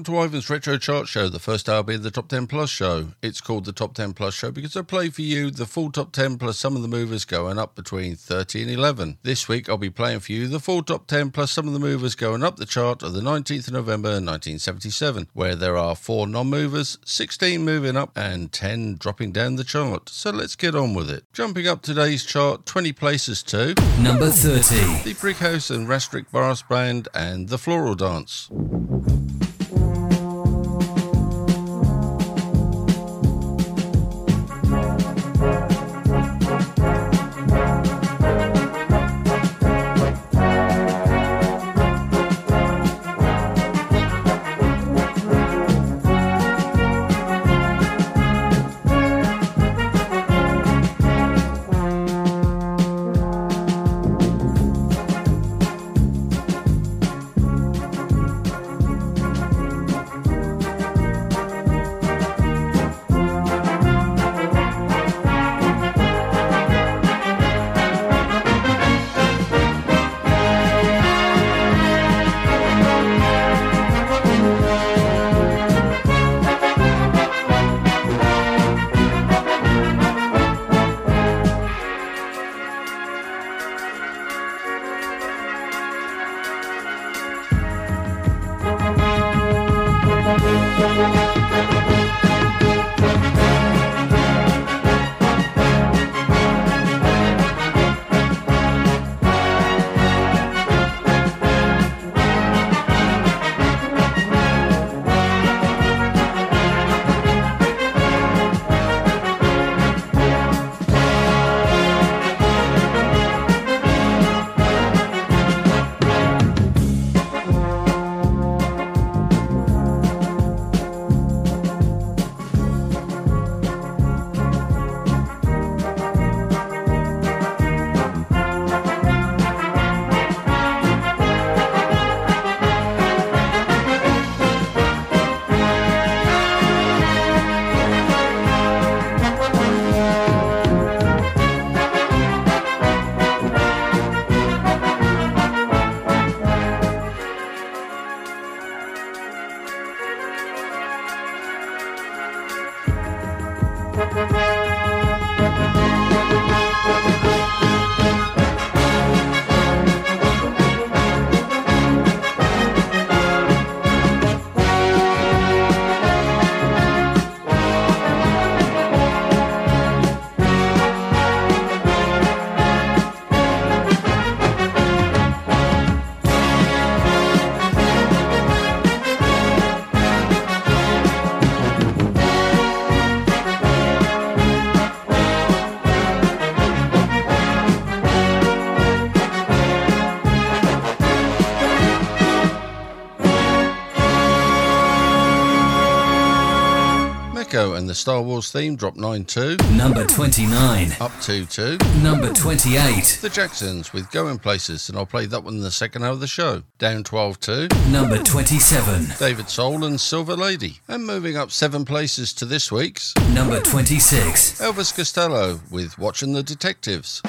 Welcome to Ivan's Retro Chart Show, the first hour being the Top 10 Plus show. It's called the Top 10 Plus show because I play for you the full Top 10 plus some of the movers going up between 30 and 11. This week I'll be playing for you the full Top 10 plus some of the movers going up the chart of the 19th of November 1977, where there are 4 non-movers, 16 moving up and 10 dropping down the chart. So let's get on with it. Jumping up today's chart 20 places to number 30. The Brighouse and Rastrick Brass Band and The Floral Dance. The Star Wars theme drop 9 2. Number 29. Up 2 2. Number 28. The Jacksons with Going Places, and I'll play that one in the second hour of the show. Down 12 2. Number 27. David Soul and Silver Lady. And moving up seven places to this week's. Number 26. Elvis Costello with Watching the Detectives.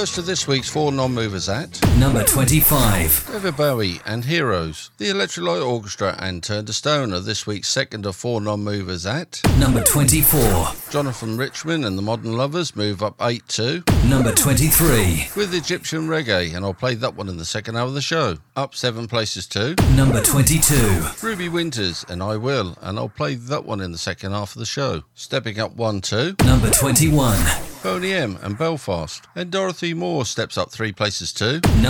first of this week's Four Non Movers at Number 25. David Bowie and Heroes. The Electric Light Orchestra and Turn to Stone are this week's second of four non movers at. Number 24. Jonathan Richman and the Modern Lovers move up 8 2. Number 23. With Egyptian Reggae, and I'll play that one in the second hour of the show. Up 7 places to. Number 22. Ruby Winters and I Will, and I'll play that one in the second half of the show. Stepping up 1 2. Number 21. Boney M and Belfast. And Dorothy Moore steps up 3 places too. Number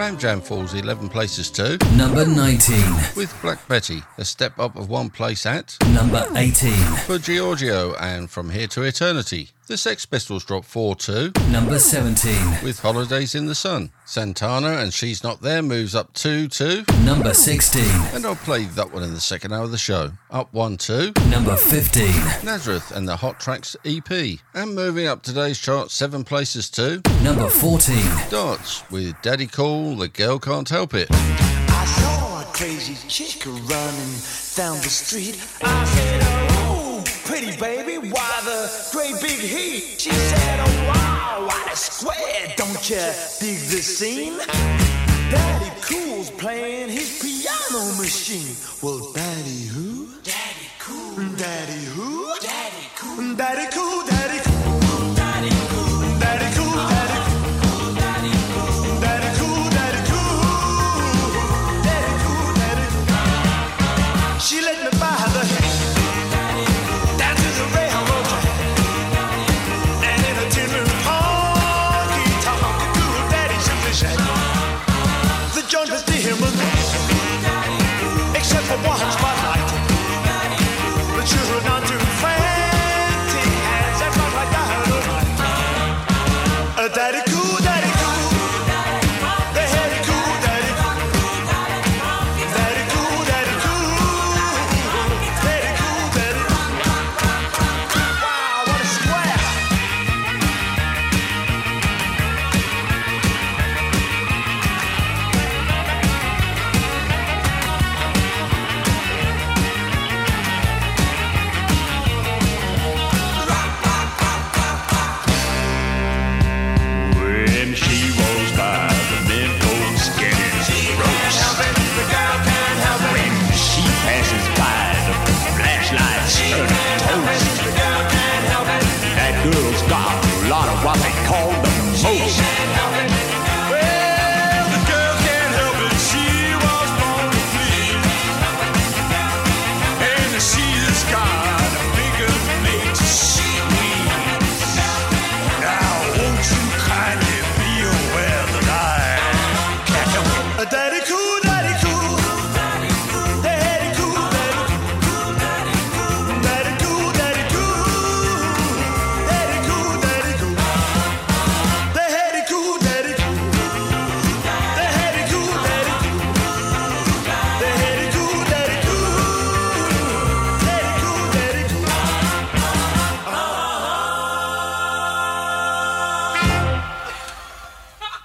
Ram Jam falls 11 places to Number 19. with Black Betty, a step up of one place at Number 18. for Giorgio and From Here to Eternity. The Sex Pistols drop 4 2 Number 17. with Holidays in the Sun. Santana and She's Not There moves up 2 2, Number 16. and I'll play that one in the second hour of the show. Up 1 2, Number 15. Nazareth and the Hot Tracks EP. And moving up today's chart 7 places too, Number 14. Darts with Daddy Cool, The Girl Can't Help It. I saw a crazy chick running down the street. I said, Oh, pretty baby, why the great big heat? She said, Oh, wow, what a square. Don't you dig the scene? Daddy Cool's playing his piano machine. Well, Daddy who? Daddy Cool. Daddy who? Daddy Cool. Daddy Cool, Daddy Cool.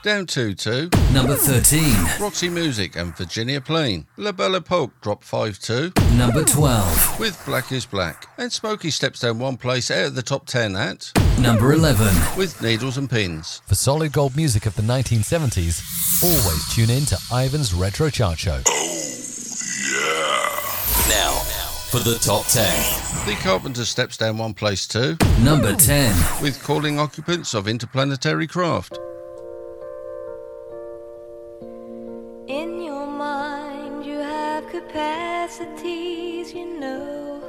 Down 2 2. Number 13. Roxy Music and Virginia Plain. La Belle Epoque dropped 5 2. Number 12. With Black is Black. And Smokie steps down one place out of the top 10 at. Number 11. With Needles and Pins. For solid gold music of the 1970s, always tune in to Ivan's Retro Chart Show. Oh, Yeah. Now, for the top 10. The Carpenter steps down one place too. Number 10. With Calling Occupants of Interplanetary Craft. Capacities, you know,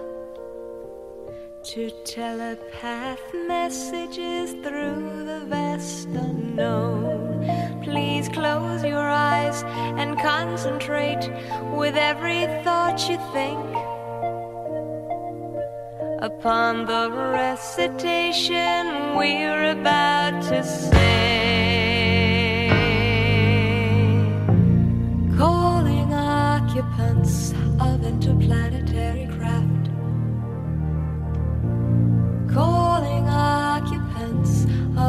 to telepath messages through the vast unknown. Please close your eyes and concentrate with every thought you think upon the recitation we're about to sing.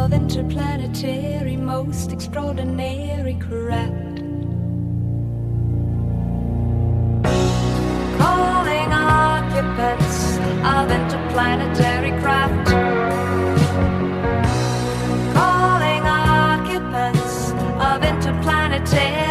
Of interplanetary most extraordinary craft. Calling occupants of interplanetary craft. Calling occupants of interplanetary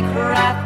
extraordinary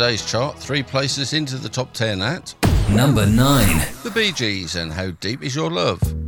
today's chart, three places into the top 10 at. Number 9. The Bee Gees and How Deep Is Your Love?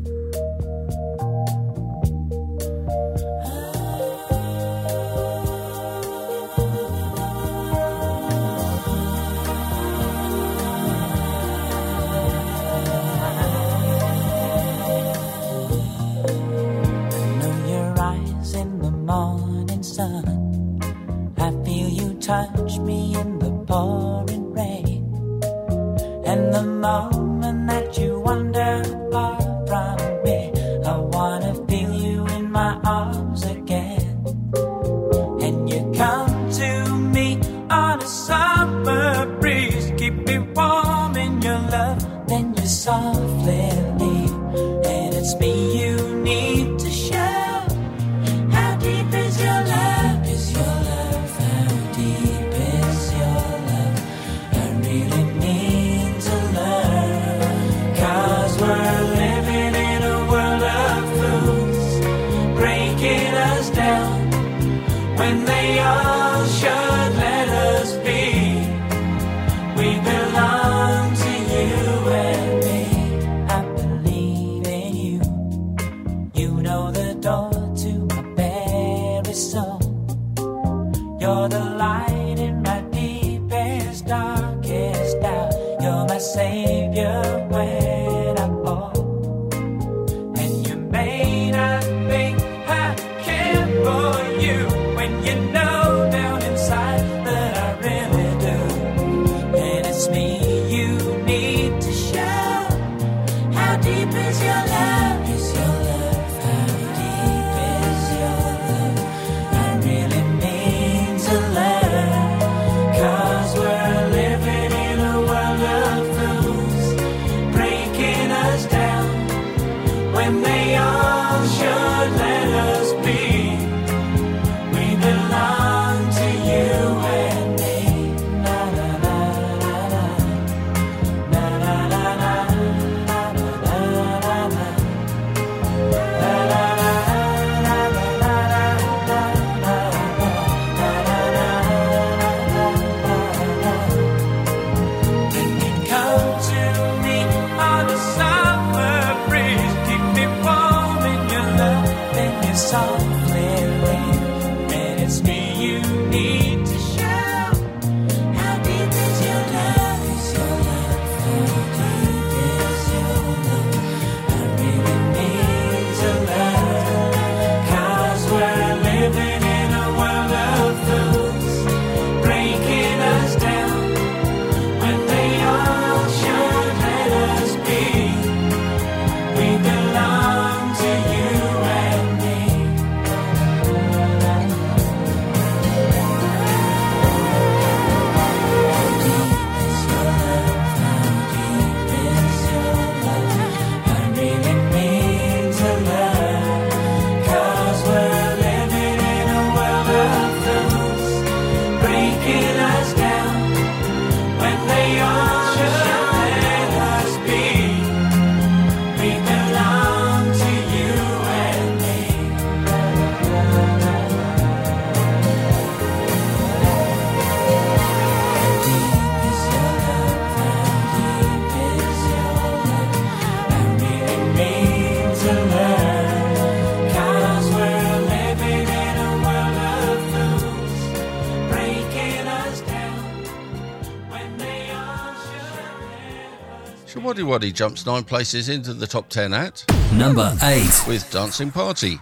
what he jumps nine places into the top 10 at. Number 8. With Dancing Party.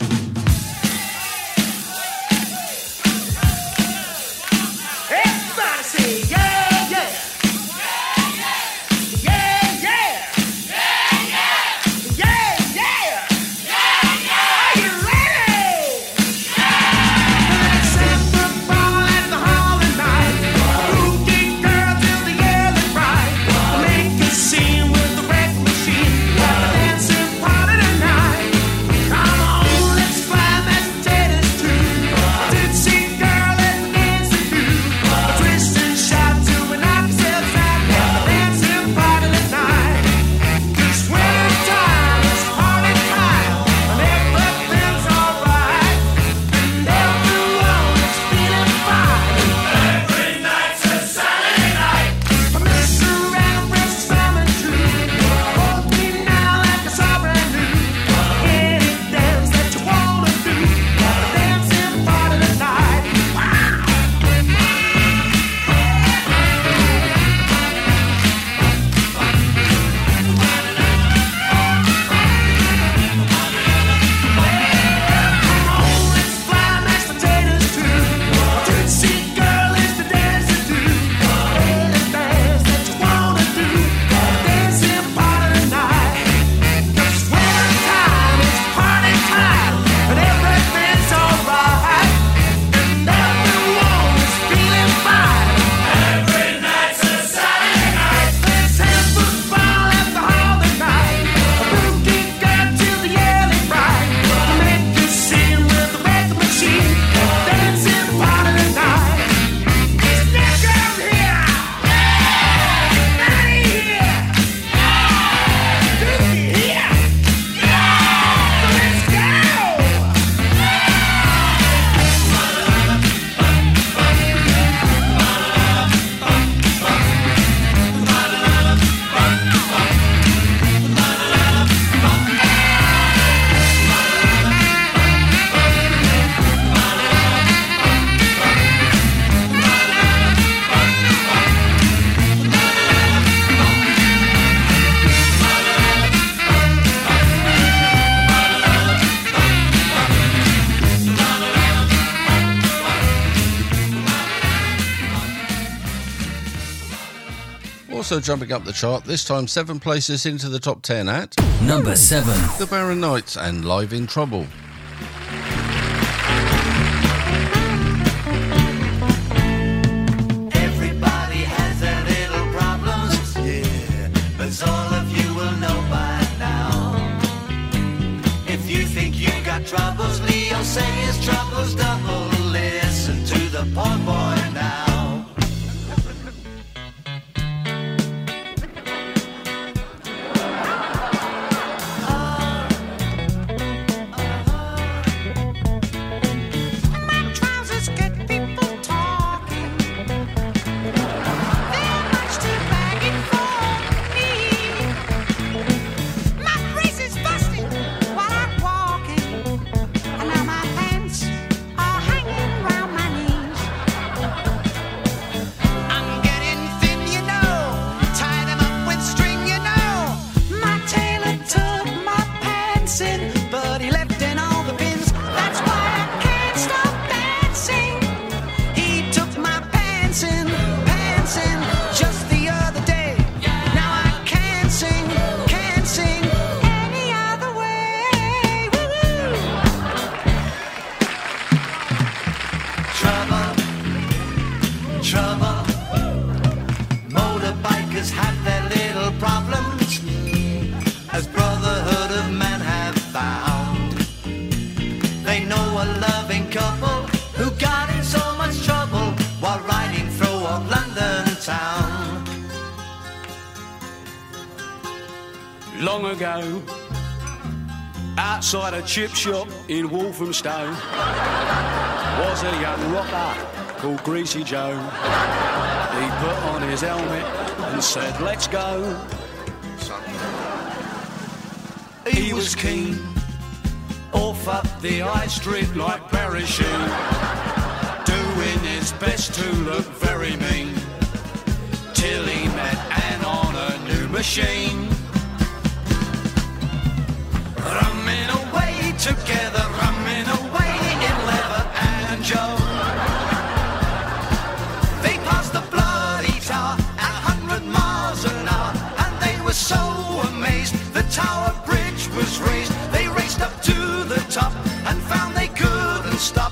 Also jumping up the chart, this time seven places into the top ten at Number 7. The Barron Knights and Live in Trouble. Everybody has their little problems, a chip shop in Walthamstow, was a young rocker called Greasy Joe. He put on his helmet and said, Let's go. He was keen, off up the high street like parachute, doing his best to look very mean, till he met Anne on a new machine. Together, rumming away in leather and Joe. They passed the bloody tower at 100 miles an hour, and they were so amazed the tower bridge was raised. They raced up to the top and found they couldn't stop.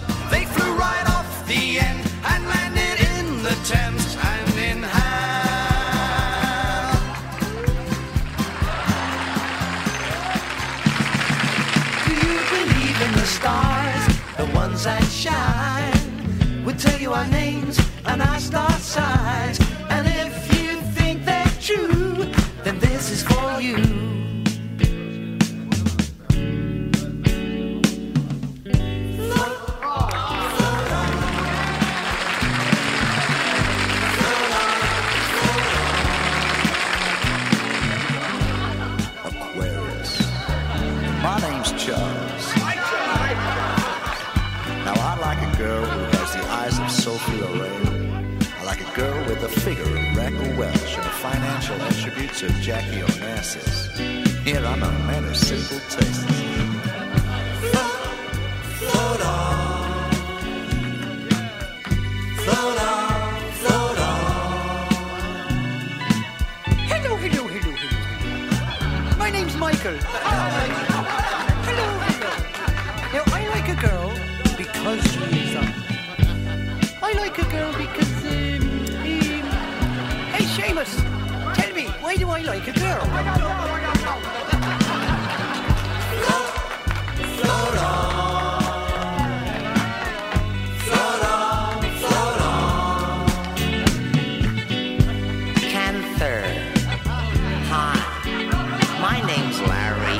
The figure of Raquel Welch and the financial attributes of Jackie Onassis. Here I'm a man of simple tastes. Do I like a girl? Float float. Panther. Hi. My name's Larry.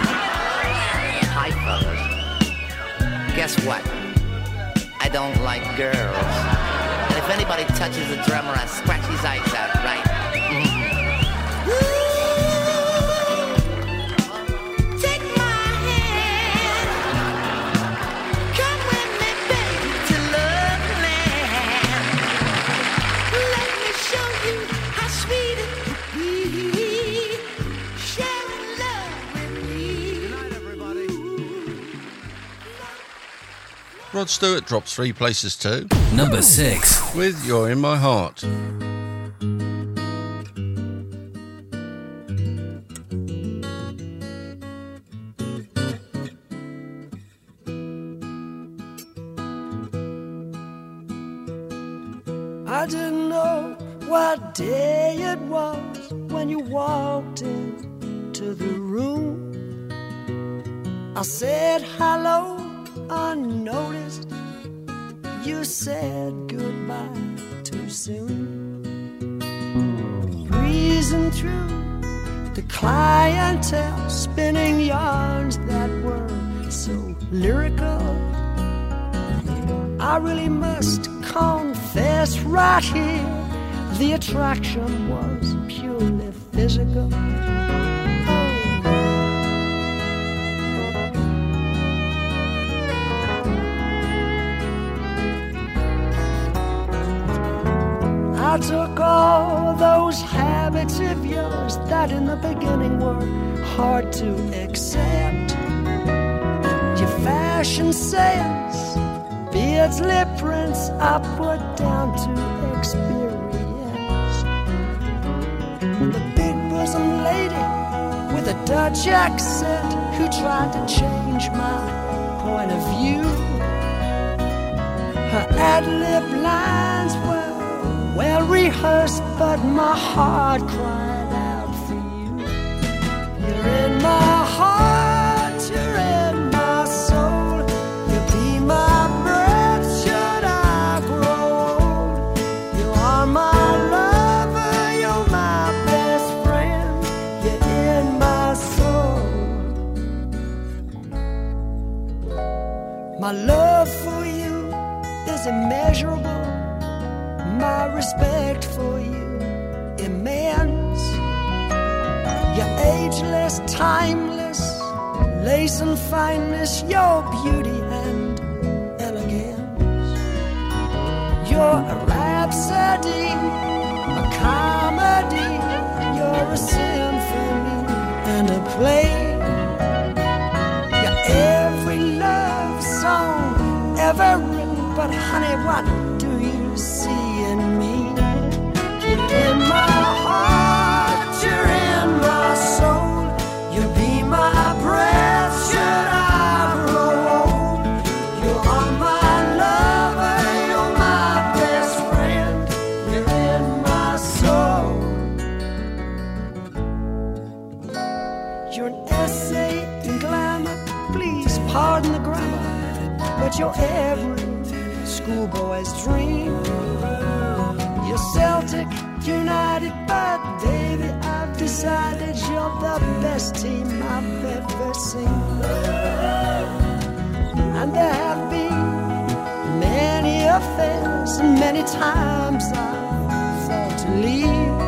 Hi, fellas. Guess what? I don't like girls. And if anybody touches the drummer, I scratch his eyes out, Rod Stewart drops three places too. Number 6. With You're in My Heart. Attraction was purely physical. I took all those habits of yours that in the beginning were hard to accept. Your fashion sense, beards, lip prints, I put down to experience. Dutch accent who tried to change my point of view. Her ad lib lines were well rehearsed, but my heart cried out for you. You're in my heart, My love for you is immeasurable my respect for you immense. You're ageless, timeless, lace and fineness, your beauty and elegance. You're a rhapsody, a comedy, you're a symphony and a play. But what do you see? in me. In my decided you're the best team I've ever seen. And there have been many affairs, many times I've thought to leave.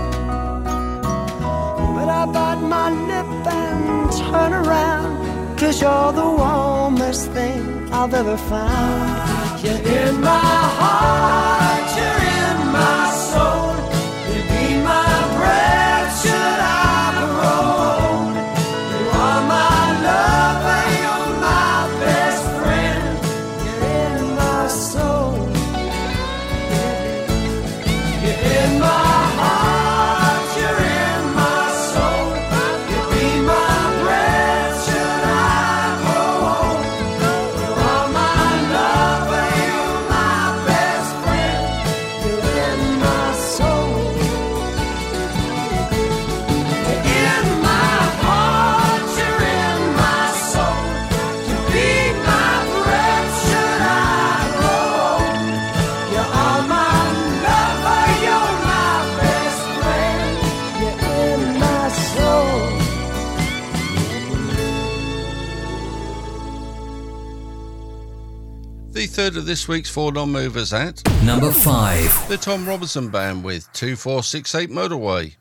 But I bite my lip and turn around, cause you're the warmest thing I've ever found. You're in my heart, you're in my soul. Third of this week's four non-movers at Number 5. the Tom Robinson Band with 2468 Motorway.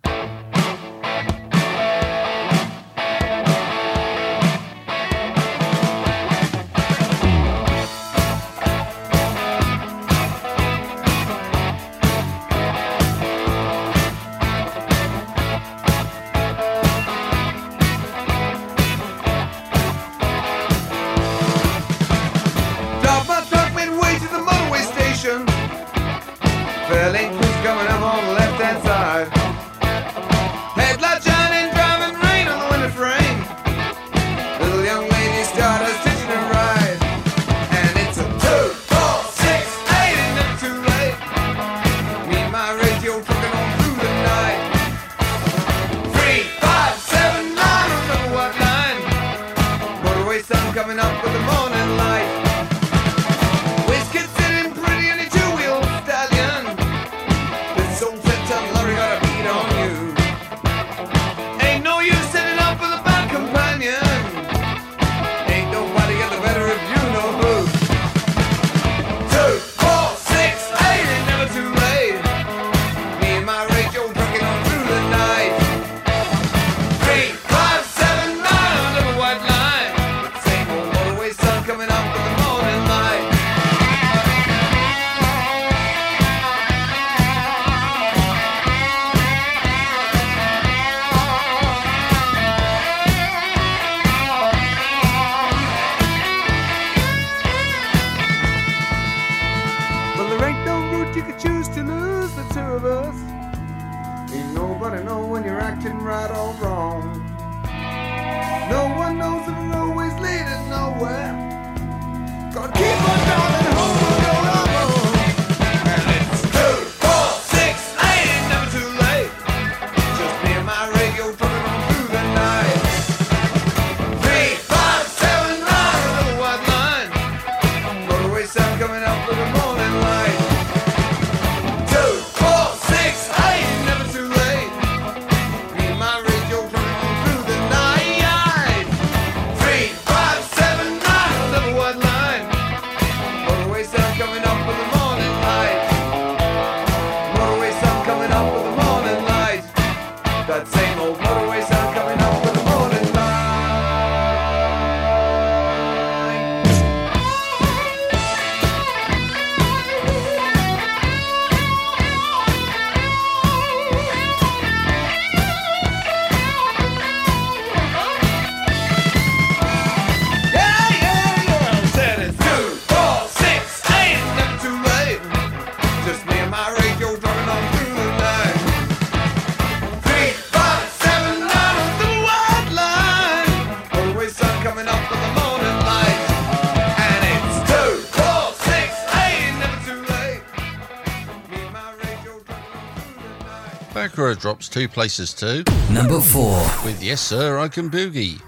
Drops two places to number four with Yes Sir I Can Boogie.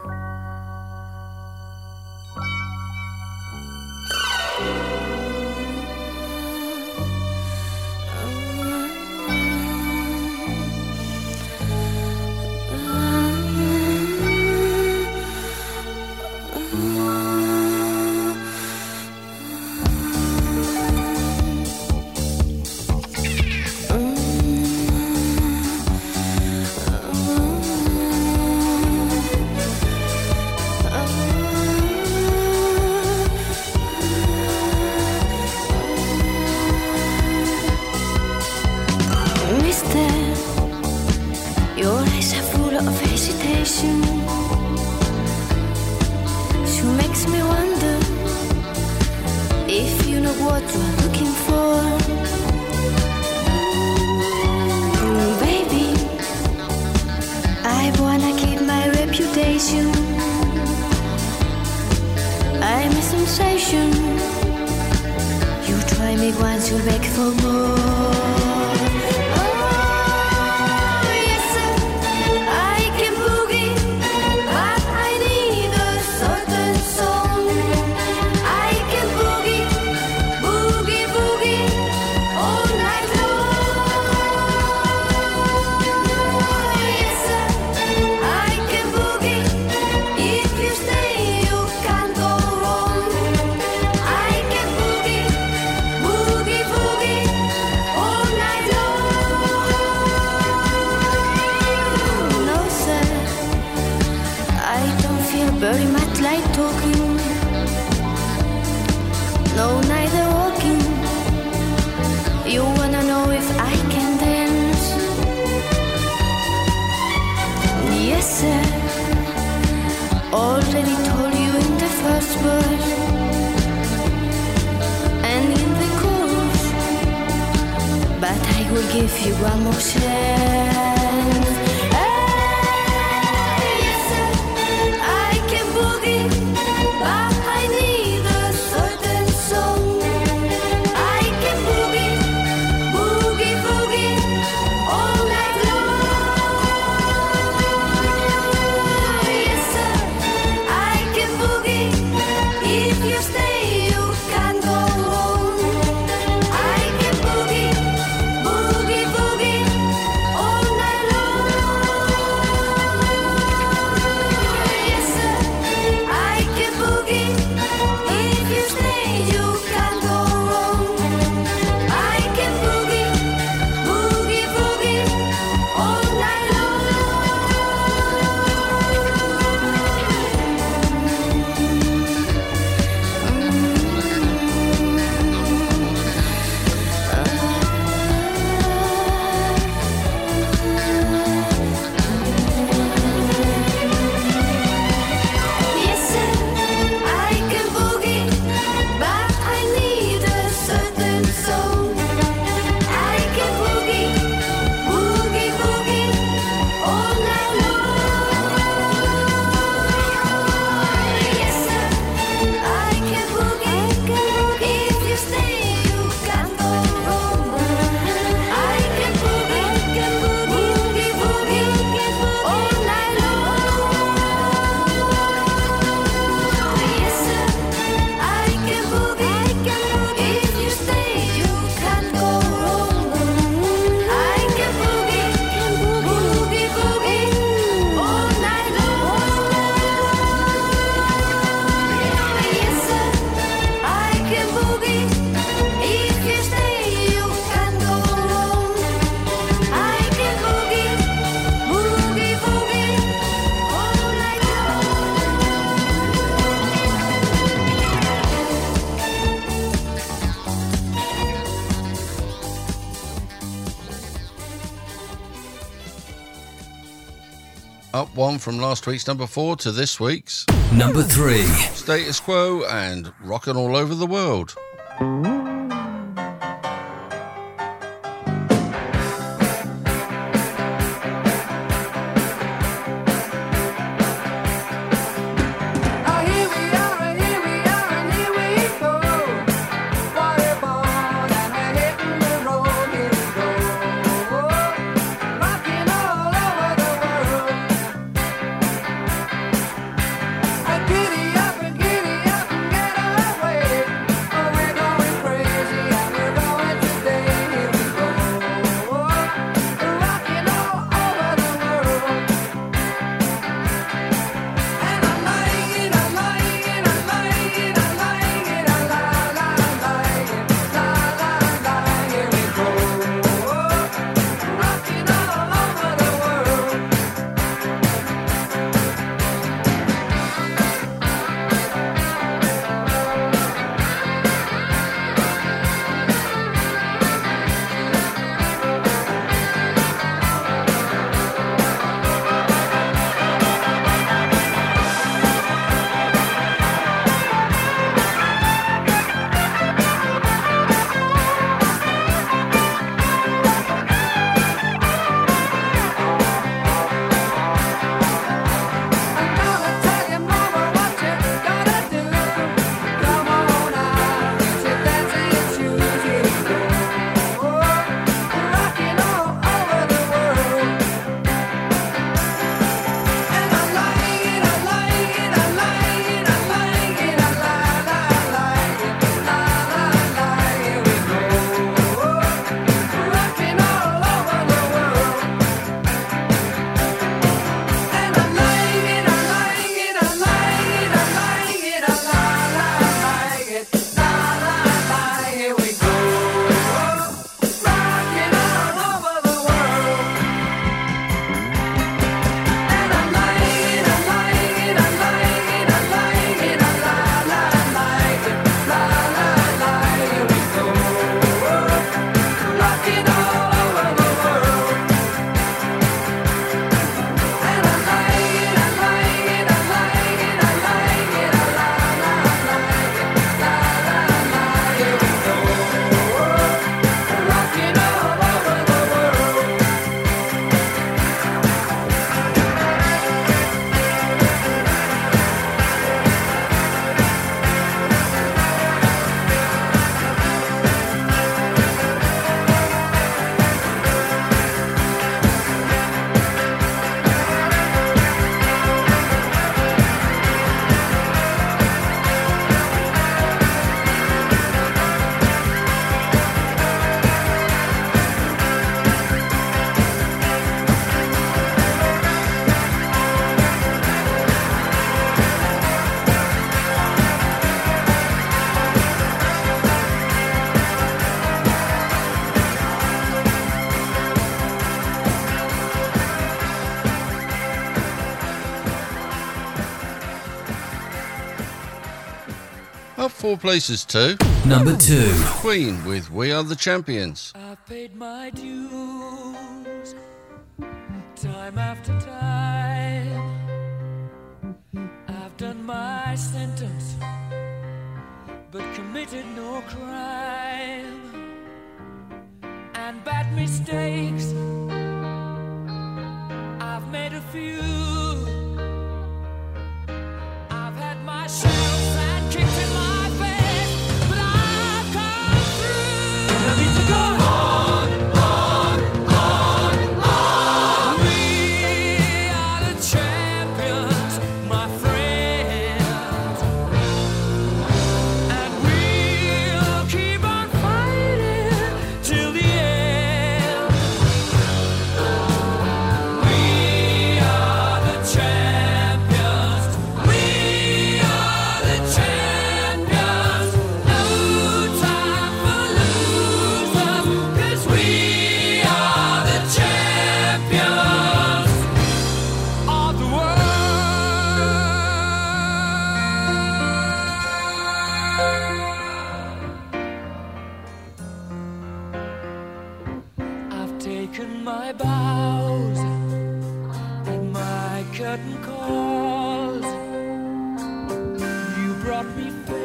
And in the course But I will give you one more chance. on from last week's number four to this week's number three. Status quo and rockin' all over the world. four places to number two Queen with We Are the Champions.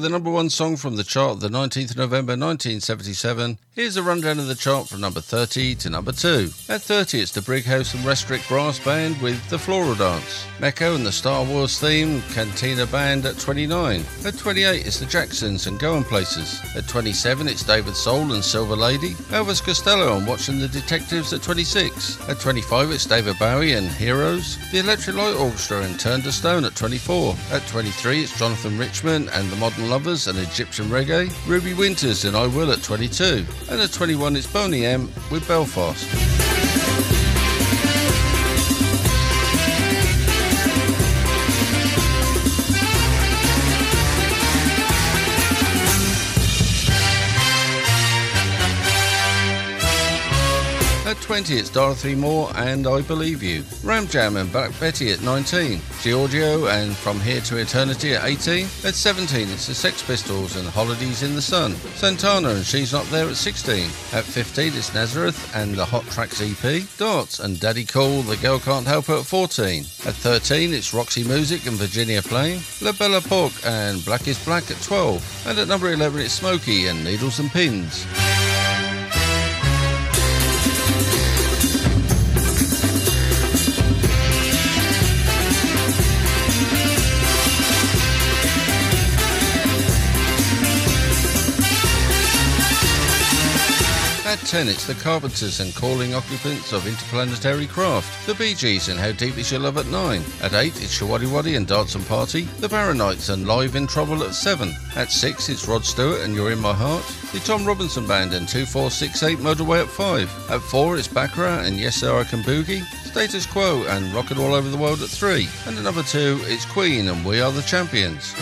the number one song from the chart the 19th of November 1977, here's a rundown of the chart from number 30 to number 2. At 30, it's the Brighouse and Rastrick Brass Band with The Floral Dance. Meco and the Star Wars theme Cantina Band at 29. At 28, it's the Jacksons and Going Places. At 27, it's David Soul and Silver Lady. Elvis Costello and Watching the Detectives at 26. At 25, it's David Bowie and Heroes. The Electric Light Orchestra and Turn to Stone at 24. At 23, it's Jonathan Richman and the Modern Lovers and Egyptian Reggae. Ruby Winters and I Will at 22. And at 21, it's Boney M with Belfast. 20, it's Dorothy Moore and I Believe You. Ram Jam and Black Betty at 19. Giorgio and From Here to Eternity at 18. At 17, it's the Sex Pistols and Holidays in the Sun. Santana and She's Not There at 16. At 15, it's Nazareth and the Hot Tracks EP. Darts and Daddy Cool, The Girl Can't Help Her at 14. At 13, it's Roxy Music and Virginia Plain. La Belle Epoque and Black is Black at 12. And at number 11, it's Smokie and Needles and Pins. 10, it's the Carpenters and Calling Occupants of Interplanetary Craft. The Bee Gees and How Deep Is Your Love at 9. At 8, it's Showaddywaddy and Dance and Party. The Barron Knights and Live in Trouble at 7. At 6, it's Rod Stewart and You're in My Heart. The Tom Robinson Band and 2468 Motorway at 5. At 4, it's Baccara and Yes Sir I Can Boogie. Status Quo and Rockin' All Over the World at 3. And at number 2, it's Queen and We Are the Champions.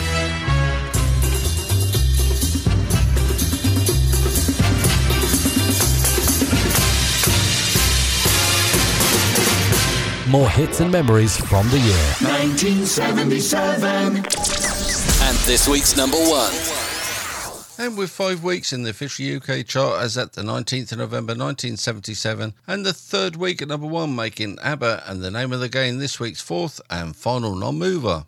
More hits and memories from the year. 1977. And this week's number one. And with five weeks in the official UK chart as at the 19th of November 1977, and the third week at number one, making ABBA and the name of the game this week's fourth and final non mover.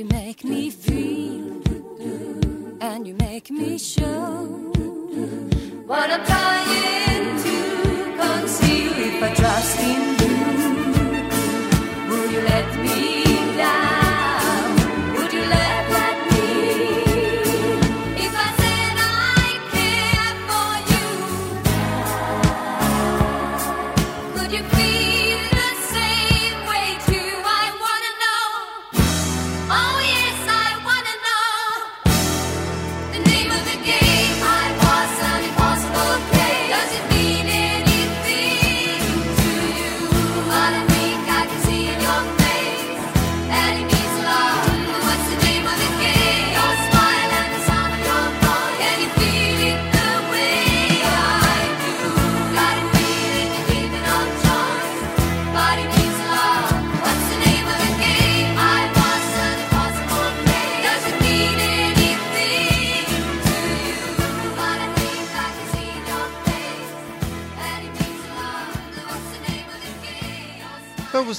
you make me feel, and you make me show what I'm.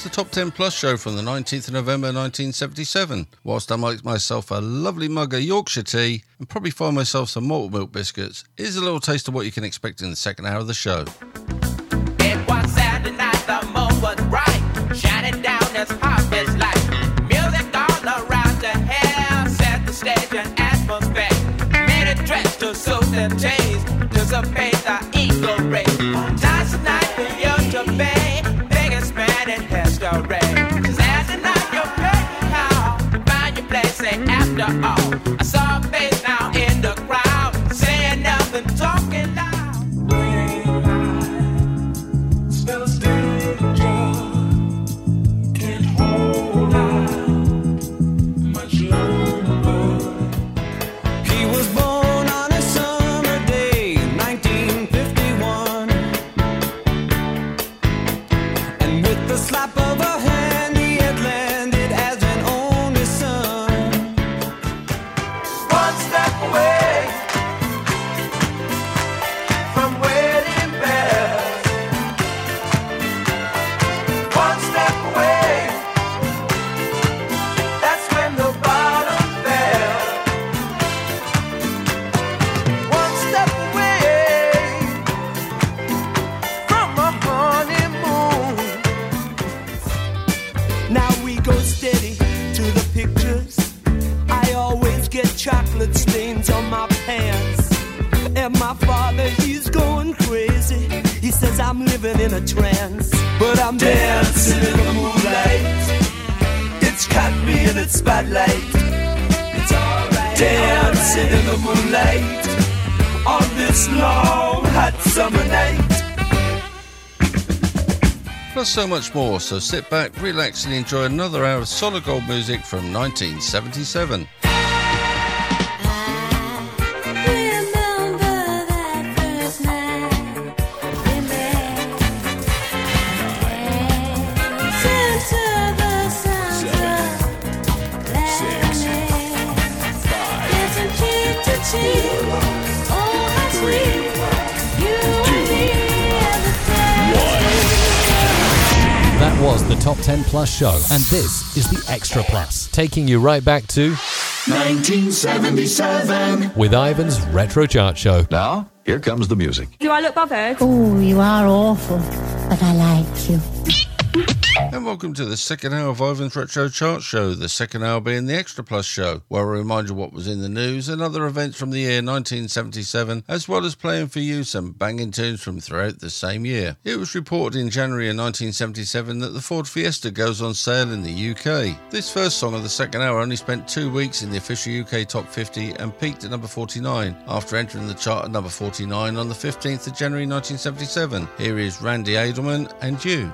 the Top 10 Plus show from the 19th of November 1977. Whilst I make myself a lovely mug of Yorkshire tea and probably find myself some malt milk biscuits, here's a little taste of what you can expect in the second hour of the show. It was Saturday night, the moon was bright, shining down as as light. Music all around the set the stage and atmosphere. Made a dress to suit the taste, dissipate the. out. So much more, so sit back, relax and enjoy another hour of solid gold music from 1977. Plus show, and this is the Extra Plus, taking you right back to 1977. with Ivan's Retro Chart Show. Now, here comes the music. Do I look bothered? Oh, you are awful, but I like you. And welcome to the second hour of Ivan's Retro Chart Show, the second hour being the Extra Plus show, where we remind you what was in the news and other events from the year 1977, as well as playing for you some banging tunes from throughout the same year. It was reported in January of 1977 that the Ford Fiesta goes on sale in the UK. This first song of the second hour only spent two weeks in the official UK Top 50 and peaked at number 49 after entering the chart at number 49 on the 15th of January 1977. Here is Randy Edelman and You.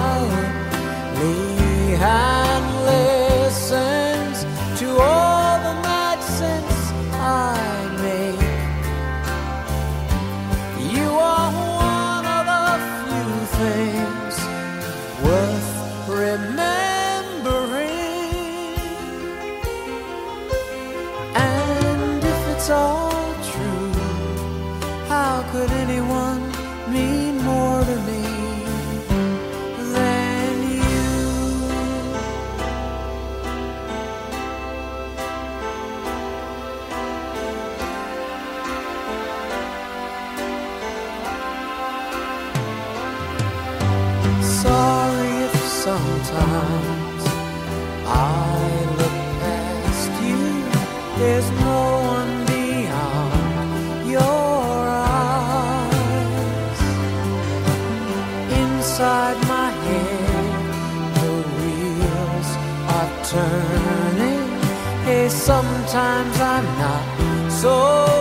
sometimes I'm not so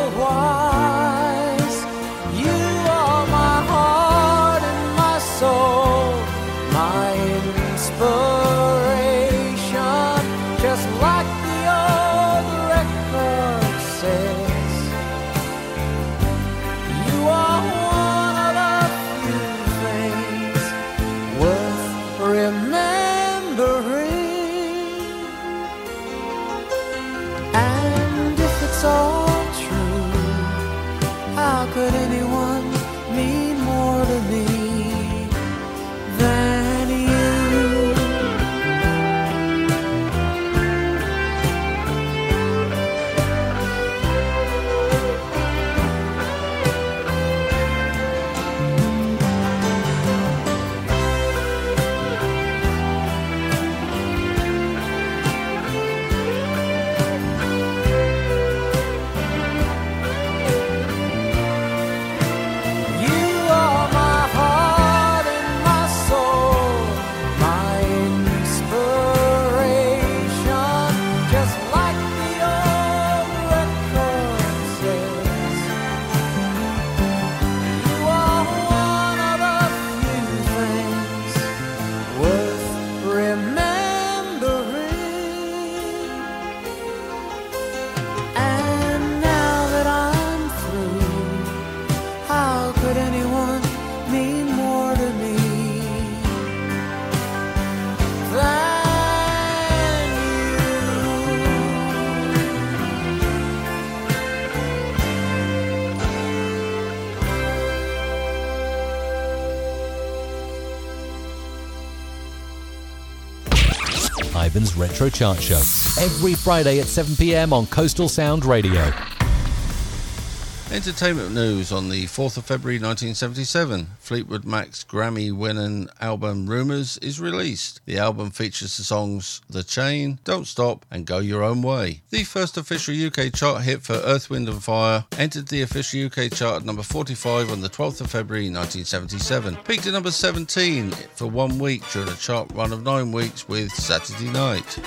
Ivan's Retro Chart Show every Friday at 7 p.m. on Coastal Sound Radio. Entertainment news on the 4th of February 1977, Fleetwood Mac's Grammy winning album Rumours is released. The album features the songs The Chain, Don't Stop, and Go Your Own Way. The first official UK chart hit for Earth, Wind and Fire entered the official UK chart at number 45 on the 12th of February 1977, peaked at number 17 for one week during a chart run of nine weeks with Saturday Night.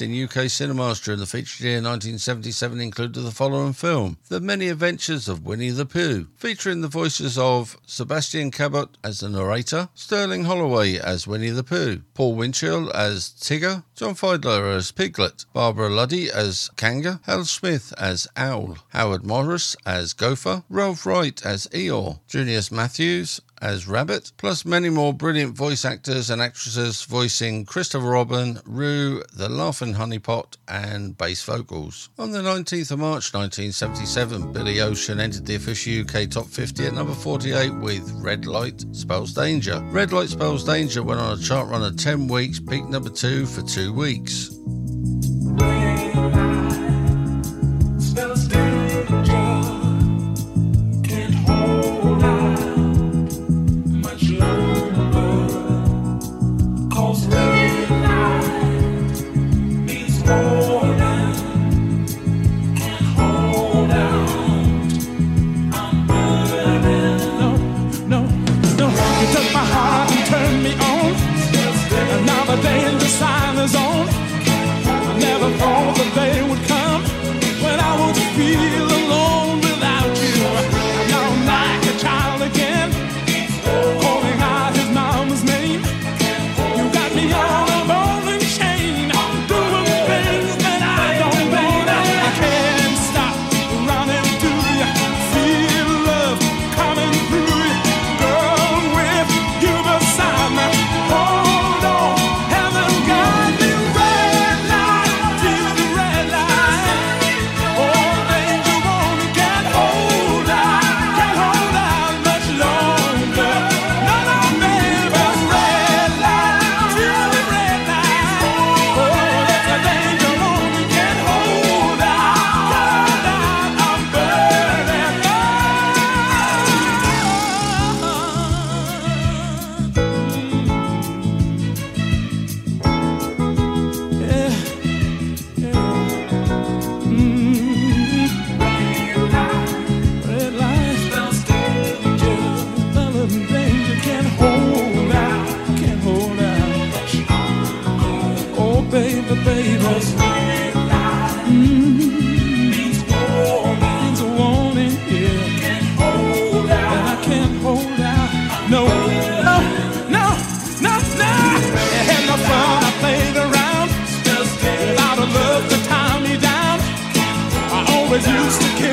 in UK cinemas during the feature year 1977 included the following film The Many Adventures of Winnie the Pooh, featuring the voices of Sebastian Cabot as the narrator, Sterling Holloway as Winnie the Pooh, Paul Winchell as Tigger, John Fiedler as Piglet, Barbara Luddy as Kanga, Hal Smith as Owl, Howard Morris as Gopher, Ralph Wright as Eeyore, Junius Matthews as Rabbit, plus many more brilliant voice actors and actresses voicing Christopher Robin, Roo, The Laughing Honeypot, and bass vocals. On the 19th of March 1977, Billy Ocean entered the official UK Top 50 at number 48 with Red Light Spells Danger. Red Light Spells Danger went on a chart run of 10 weeks, peaked number 2 for two weeks.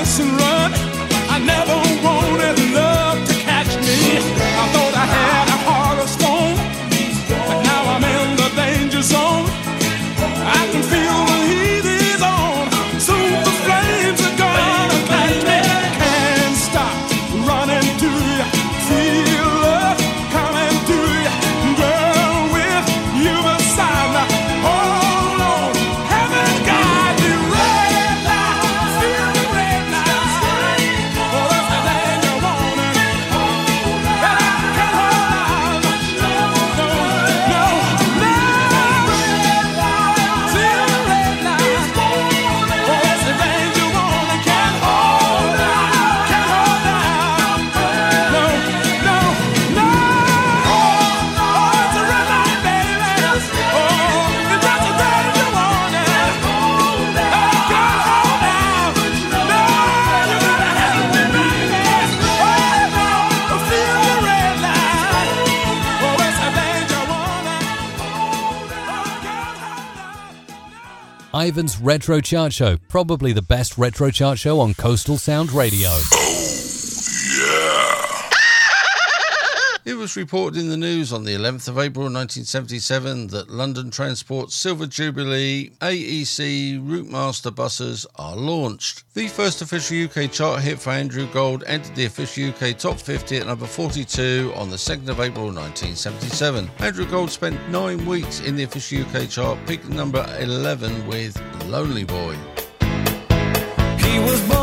and run. I never Ivan's Retro Chart Show, probably the best retro chart show on Coastal Sound Radio. It was reported in the news on the 11th of April 1977 that London Transport Silver Jubilee AEC Routemaster buses are launched. The first official UK chart hit for Andrew Gold entered the official UK top 50 at number 42 on the 2nd of April 1977. Andrew Gold spent nine weeks in the official UK chart, peak number 11 with Lonely Boy. He was born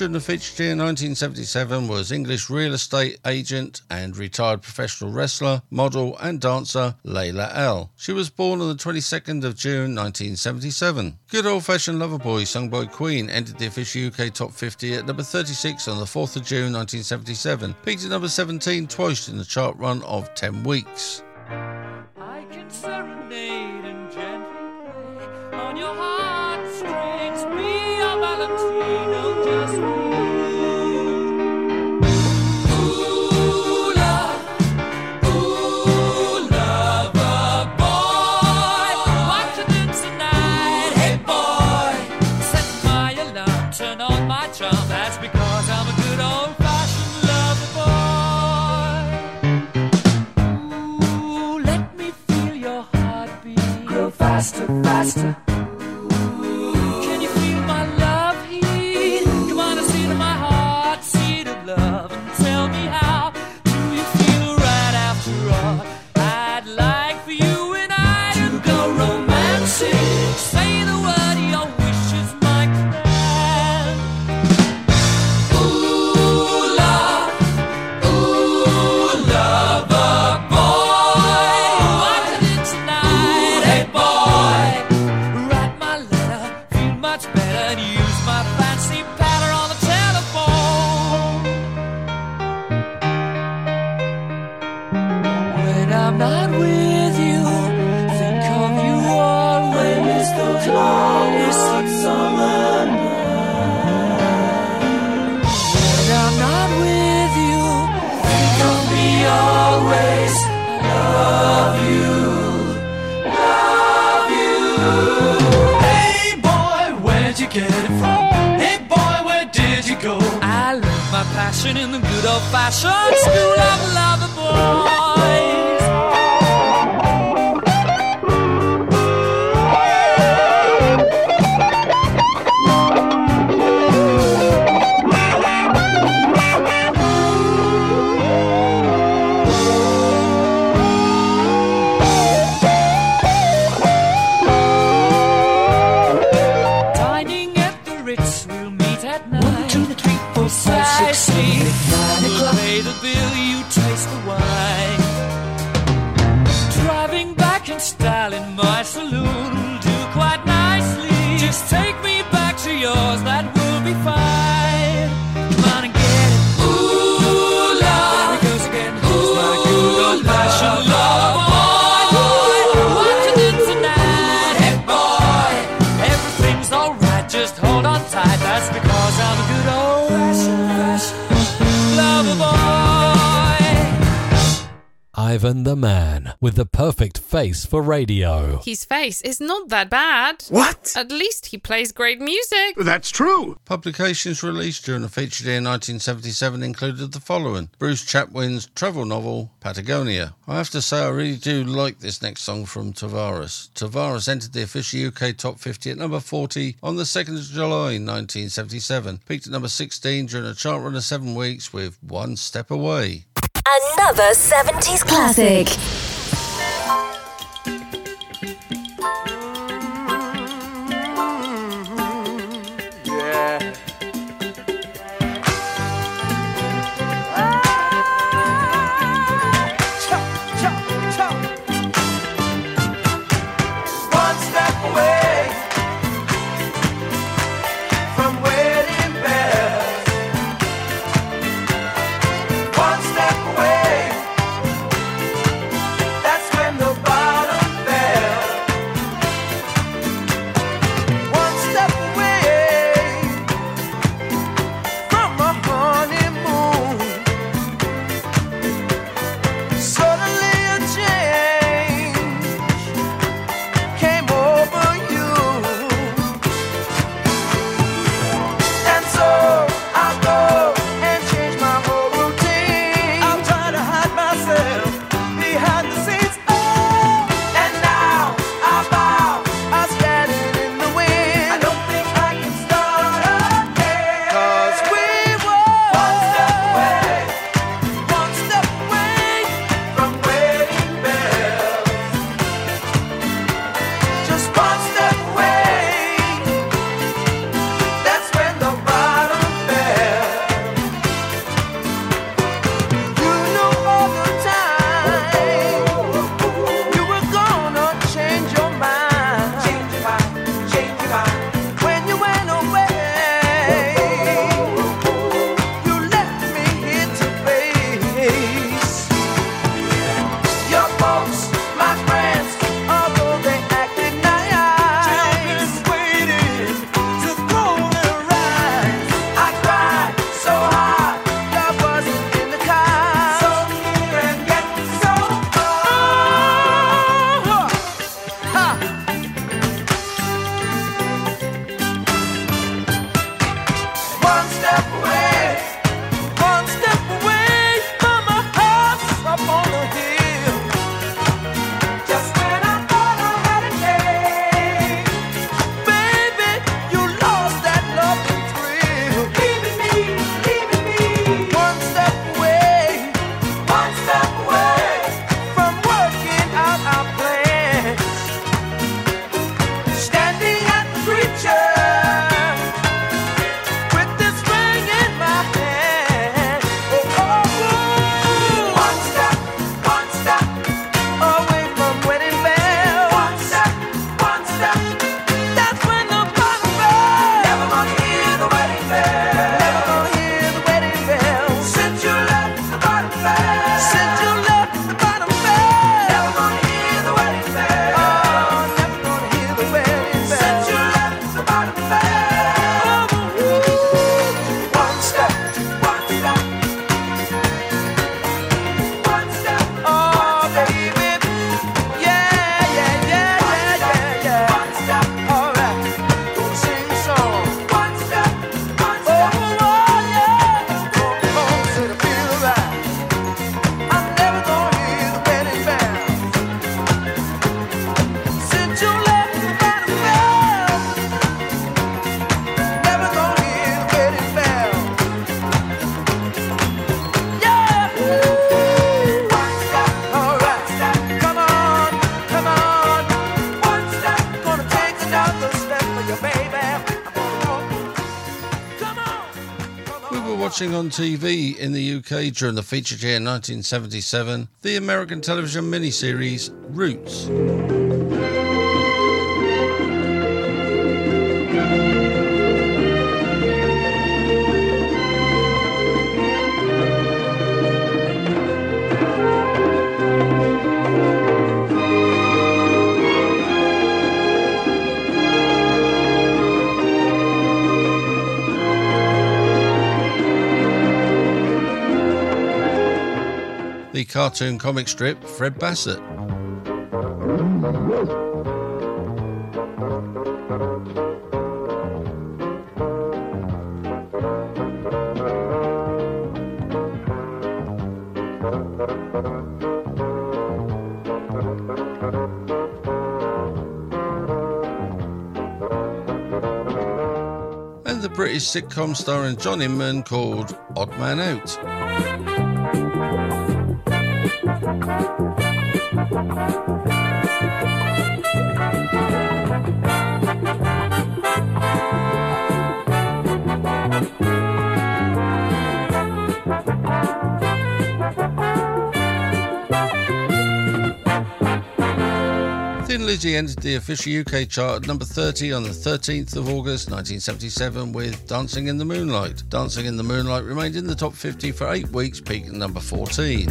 In the featured year 1977 was English real estate agent and retired professional wrestler, model, and dancer Layla El. She was born on the 22nd of June 1977. Good Old Fashioned Lover Boy, sung by Queen, entered the official UK Top 50 at number 36 on the 4th of June 1977. Peaked at number 17 twice in the chart run of 10 weeks. Faster, in the good old fashioned school of lover Ivan the Man, with the perfect face for radio. His face is not that bad. What? At least he plays great music. That's true. Publications released during the featured year 1977 included the following Bruce Chatwin's travel novel, Patagonia. I have to say, I really do like this next song from Tavares. Tavares entered the official UK Top 50 at number 40 on the 2nd of July 1977, peaked at number 16 during a chart run of seven weeks with One Step Away. Another 70s classic. Watching on TV in the UK during the featured year 1977 the American television miniseries Roots. Cartoon comic strip Fred Basset. And the British sitcom starring John Inman called Odd Man Out. Thin entered the official UK chart at number 30 on the 13th of August 1977 with Dancing in the Moonlight. Dancing in the Moonlight remained in the top 50 for eight weeks, peaking at number 14.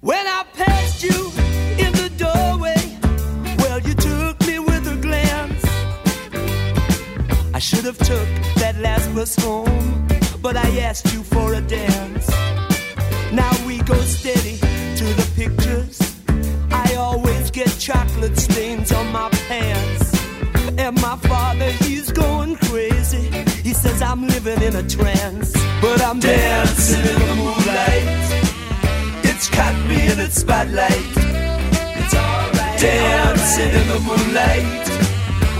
When I passed you in the doorway, well, you took me with a glance. I should have took that last bus home, I'm living in a trance, but I'm dancing in the moonlight. It's caught me in its spotlight. It's alright. Dancing in the moonlight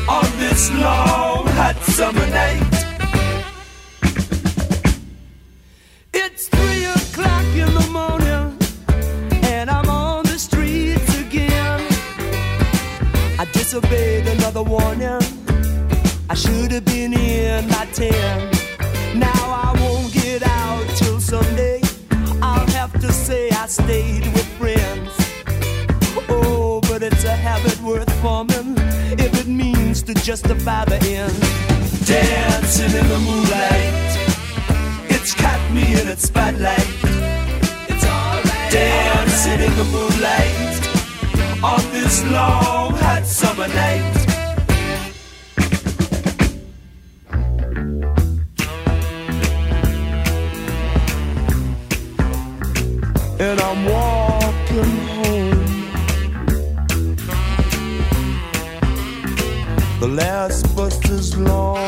on this long hot summer night. It's three o'clock in the morning, and I'm on the streets again. I disobeyed another warning. I should have been in by ten. Now I won't get out till Sunday. I'll have to say I stayed with friends. Oh, but it's a habit worth forming if it means to justify the end. Dancing in the moonlight, it's caught me in its spotlight. It's alright. Dancing in the moonlight on this long hot summer night. And I'm walking home. The last bus is long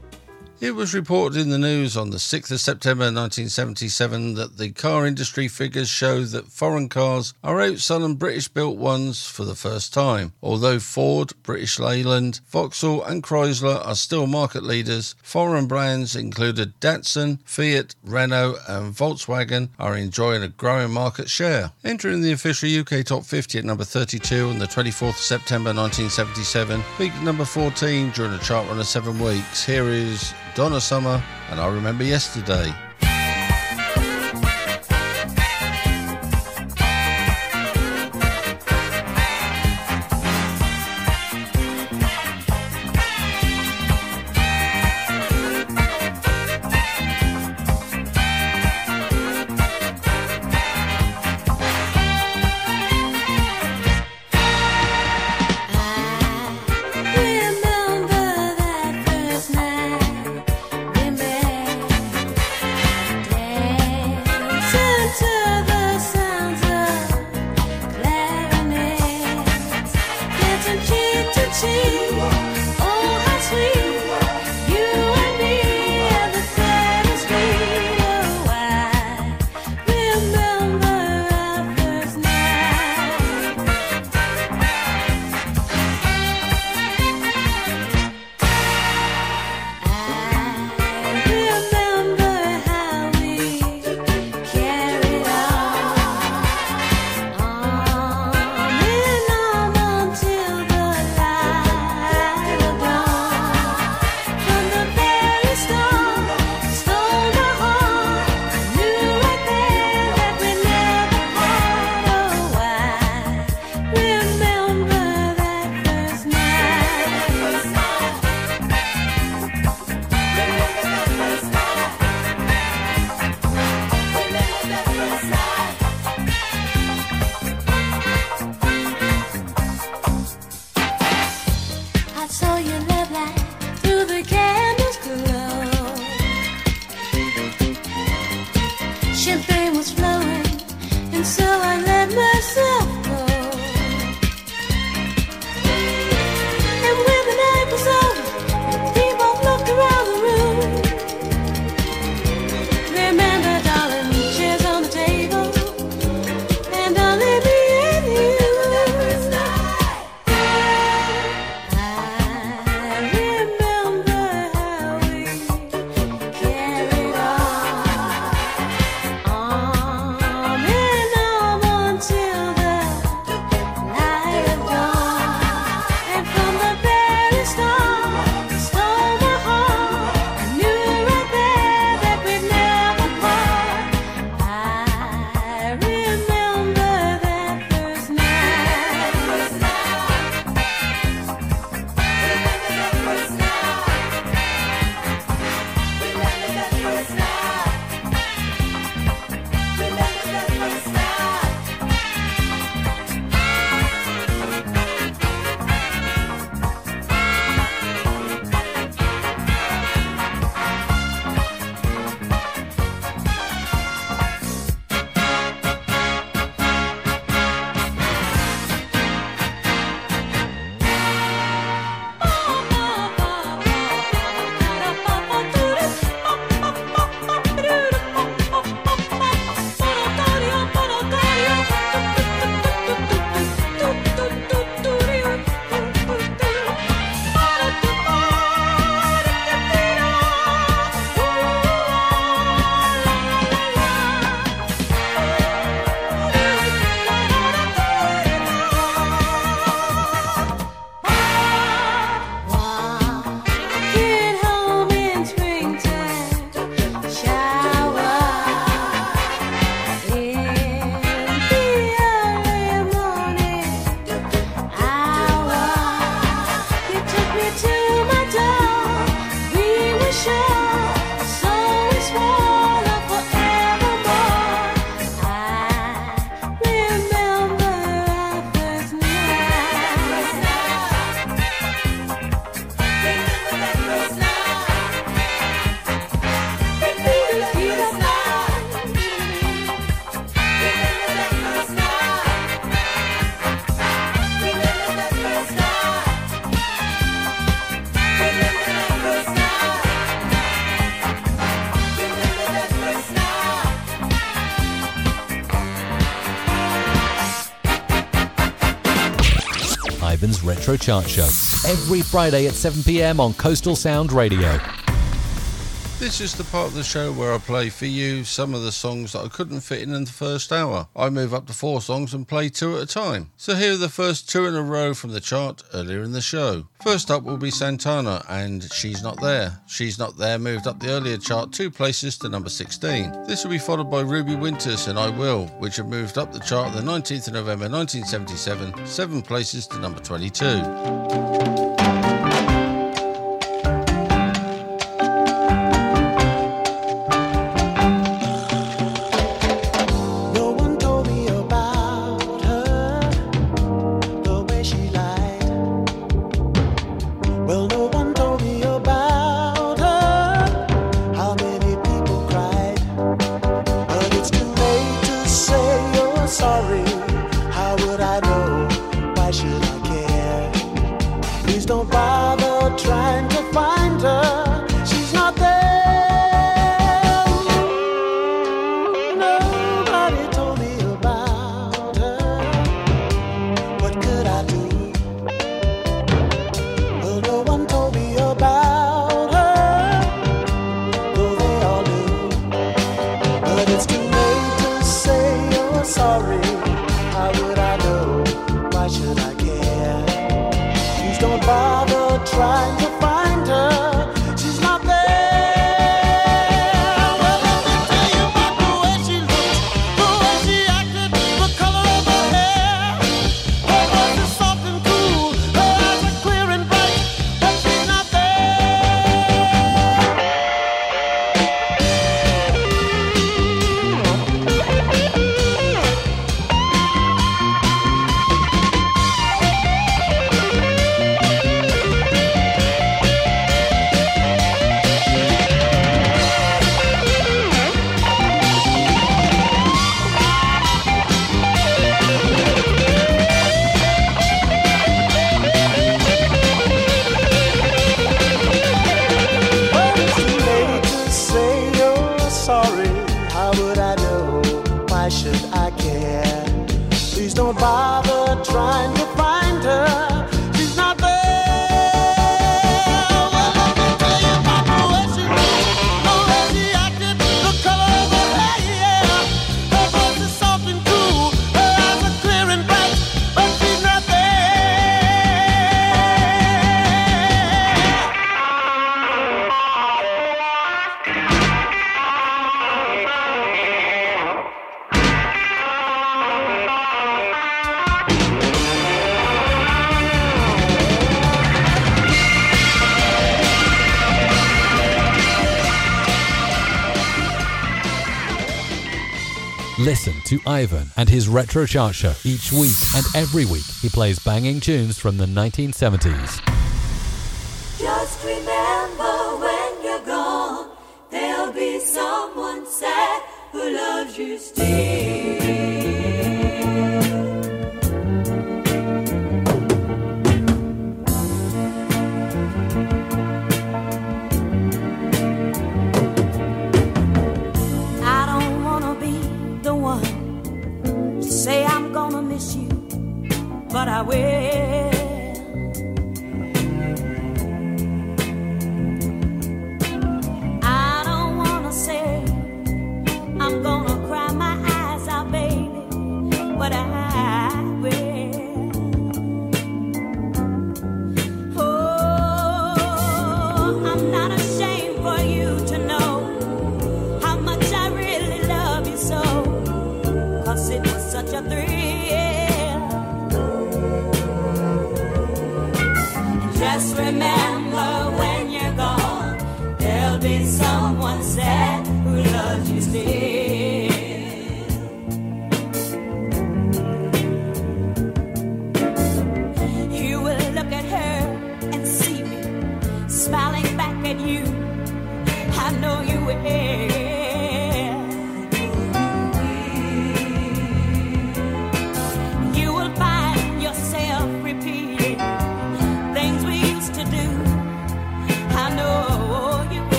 It was reported in the news on the 6th of September 1977 that the car industry figures show that foreign cars are outselling British built ones for the first time. Although Ford, British Leyland, Vauxhall, and Chrysler are still market leaders, foreign brands included Datsun, Fiat, Renault, and Volkswagen are enjoying a growing market share. Entering the official UK Top 50 at number 32 on the 24th of September 1977, peaked number 14 during a chart run of seven weeks. Here is Donna Summer and I Remember Yesterday. Retro Chart Show. Every Friday at 7 pm on Coastal Sound Radio. This is the part of the show where I play for you some of the songs that I couldn't fit in in the first hour. I move up to four songs and play two at a time. So here are the first two in a row from the chart earlier in the show. First up will be Santana and She's Not There. She's Not There moved up the earlier chart two places to number 16. This will be followed by Ruby Winters and I Will, which have moved up the chart the 19th of November 1977, seven places to number 22. To Ivan and his Retro Chart Show each week, and every week he plays banging tunes from the 1970s. Just remember when you're gone, there'll be someone sad who loves you still. But I will.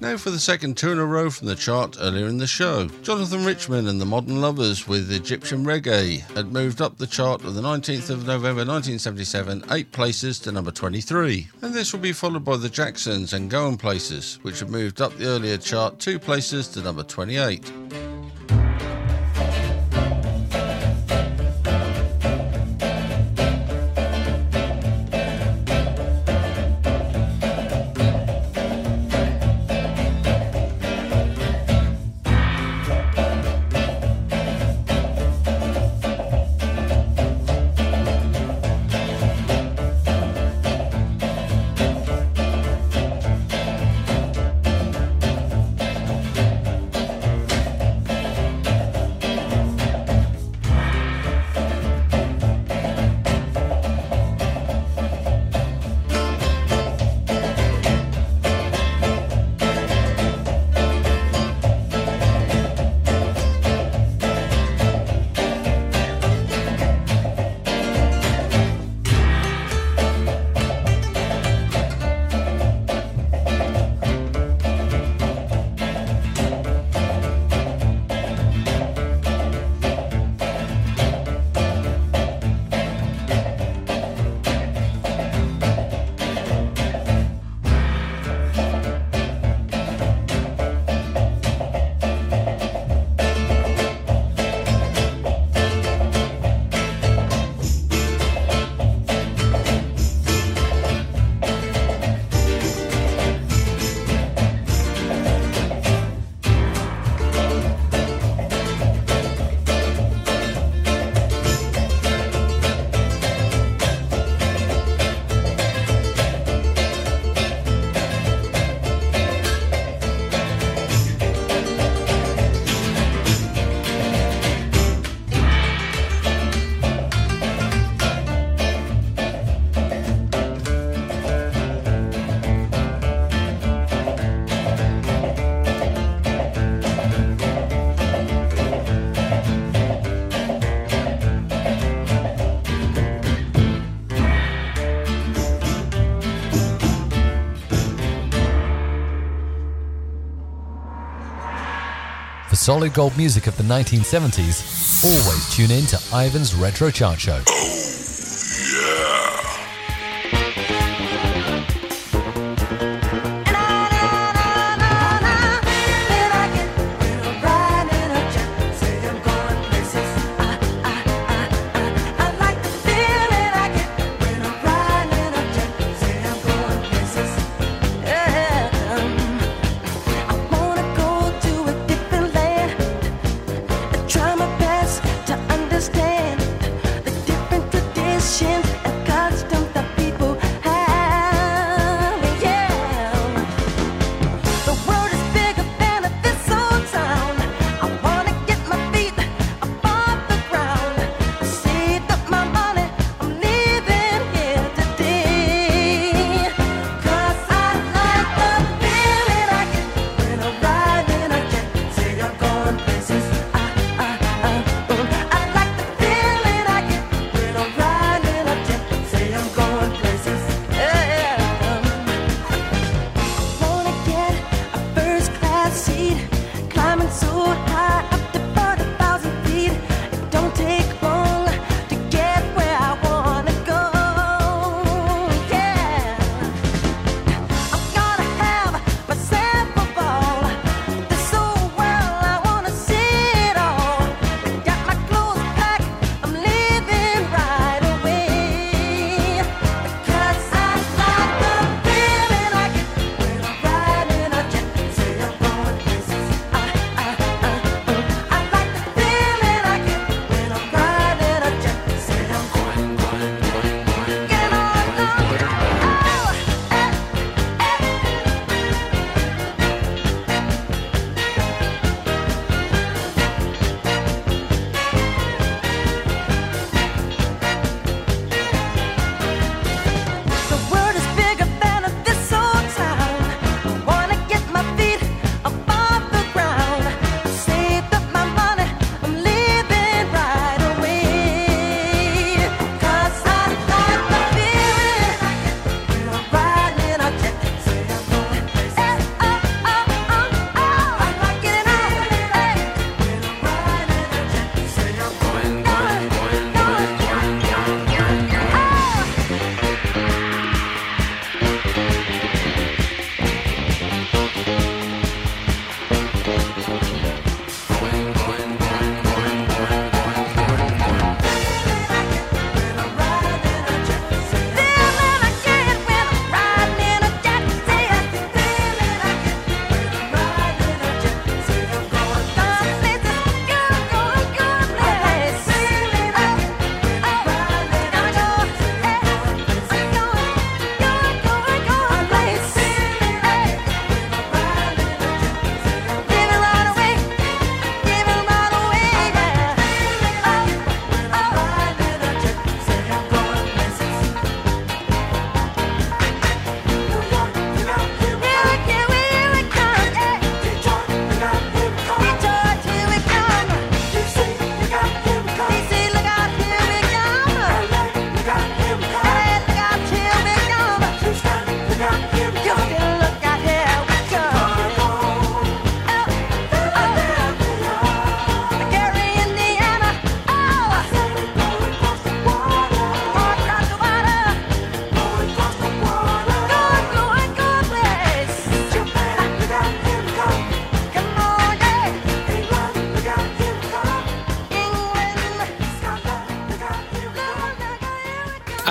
Now for the second two in a row from the chart earlier in the show. Jonathan Richman and the Modern Lovers with Egyptian Reggae had moved up the chart on the 19th of November 1977, eight places to number 23. And this will be followed by the Jacksons and Going Places, which had moved up the earlier chart two places to number 28. Solid gold music of the 1970s, always tune in to Ivan's Retro Chart Show.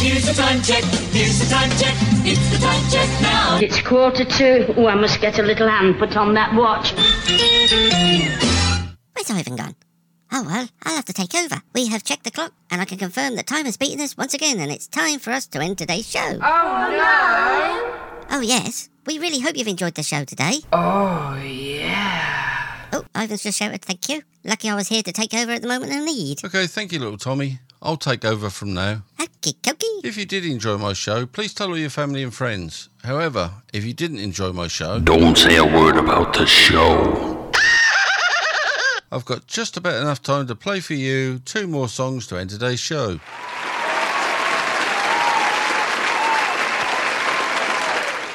Here's the time check. Here's the time check. It's the time check now. It's quarter to. Oh, I must get a little hand put on that watch. Where's Ivan gone? Oh well, I'll have to take over. We have checked the clock, and I can confirm that time has beaten us once again, and it's time for us to end today's show. Oh, no! Oh yes, we really hope you've enjoyed the show today. Oh, yeah. Oh, Ivan's just shouted thank you. Lucky I was here to take over at the moment of need. Okay, thank you, little Tommy. I'll take over from now. Okie dokie. If you did enjoy my show, please tell all your family and friends. However, if you didn't enjoy my show, Don't say a word about the show. I've got just about enough time to play for you two more songs to end today's show.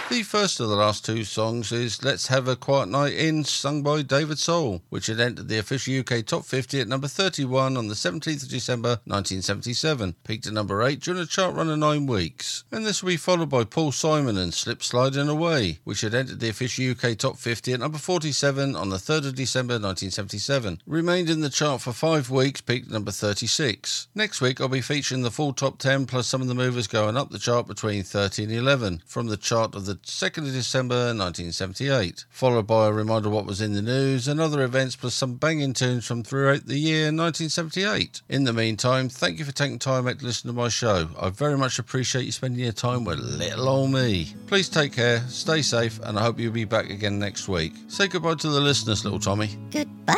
The first of the last two songs is Let's Have a Quiet Night In, sung by David Soul, which had entered the official UK Top 50 at number 31 on the 17th of December 1977, peaked at number 8 during a chart run of nine weeks. And this will be followed by Paul Simon and Slip Sliding Away, which had entered the official UK Top 50 at number 47 on the 3rd of December 1977, remained in the chart for five weeks, peaked at number 36. Next week I'll be featuring the full top 10 plus some of the movers going up the chart between 30 and 11 from the chart of the 2nd of December 1978, followed by a reminder of what was in the news and other events plus some banging tunes from throughout the year 1978. In the meantime, thank you for taking time out to listen to my show. I very much appreciate you spending your time with little old me. Please take care, stay safe, and I hope you'll be back again next week. Say goodbye to the listeners, little Tommy. Goodbye.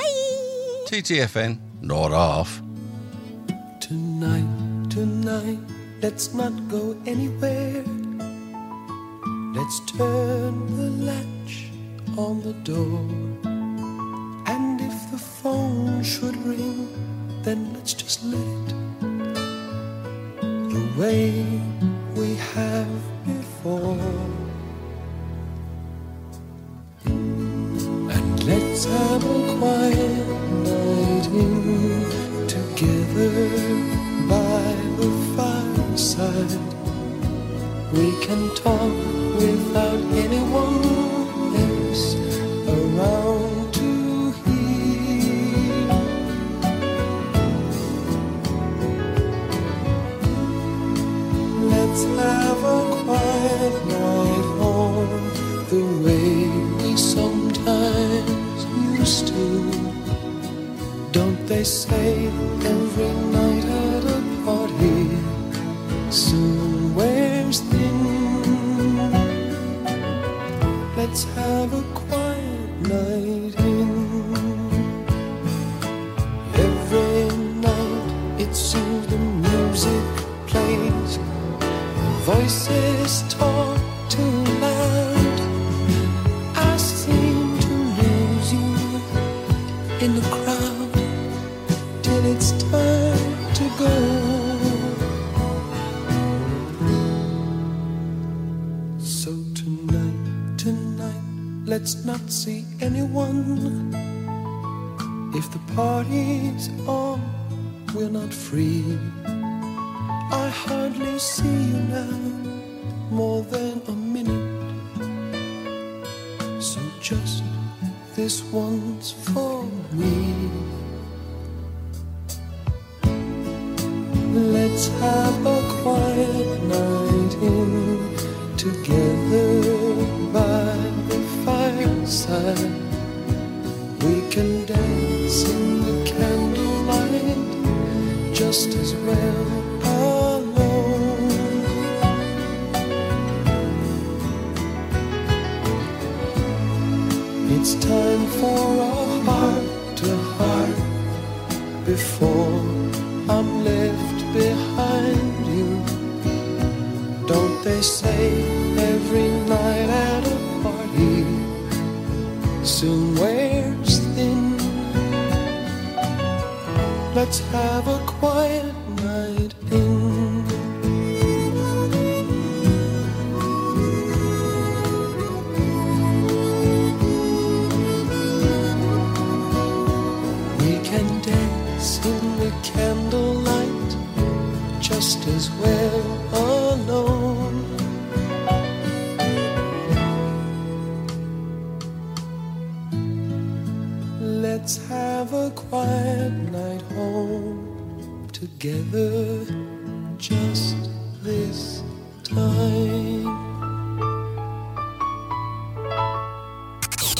TTFN, not off. Tonight, tonight, let's not go anywhere. Let's turn the latch on the door. And if the phone should ring, then let's just let it. The way we have before. And let's have a quiet night together by the fireside. We can talk without anyone else around to hear. Let's have a quiet night home the way we sometimes used to. Don't they say every night at a party soon Let's have a quiet night in. Every night it seems the music plays, voices talk too loud. I seem to lose you in the let's not see anyone. If the party's on, we're not free. I hardly see you now, more than a minute. So just this one's for me. Let's have a We can dance in the candlelight just as well Let's have a quiet together, just this time.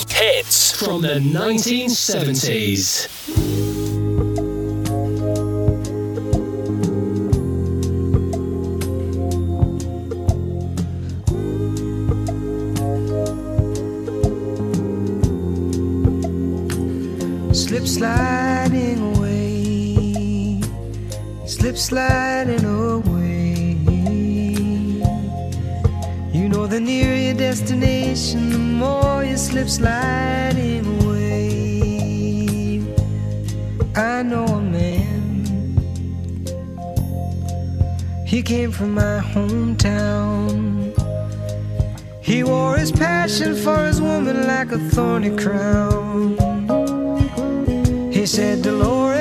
Hits from the 1970s. Sliding away. I know a man, he came from my hometown. He wore his passion for his woman like a thorny crown. He said, Dolores,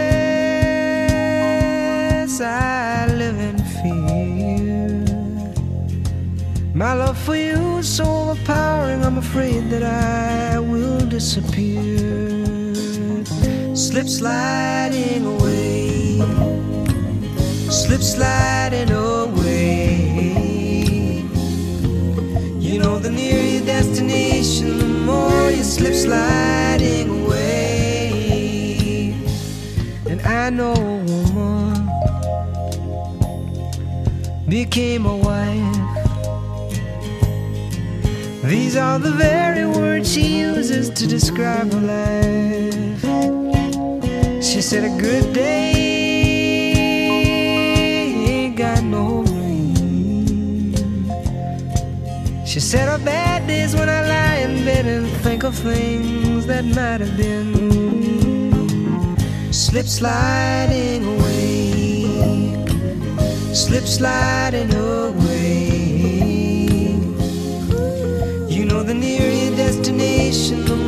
I live in fear. My love for you I'm afraid that I will disappear. Slip sliding away, slip sliding away. You know, the nearer your destination, the more you slip sliding away. And I know a woman became a wife. These are the very words she uses to describe her life. She said, A good day ain't got no rain. She said, Our bad days when I lie in bed and think of things that might have been. Slip sliding away, slip sliding away.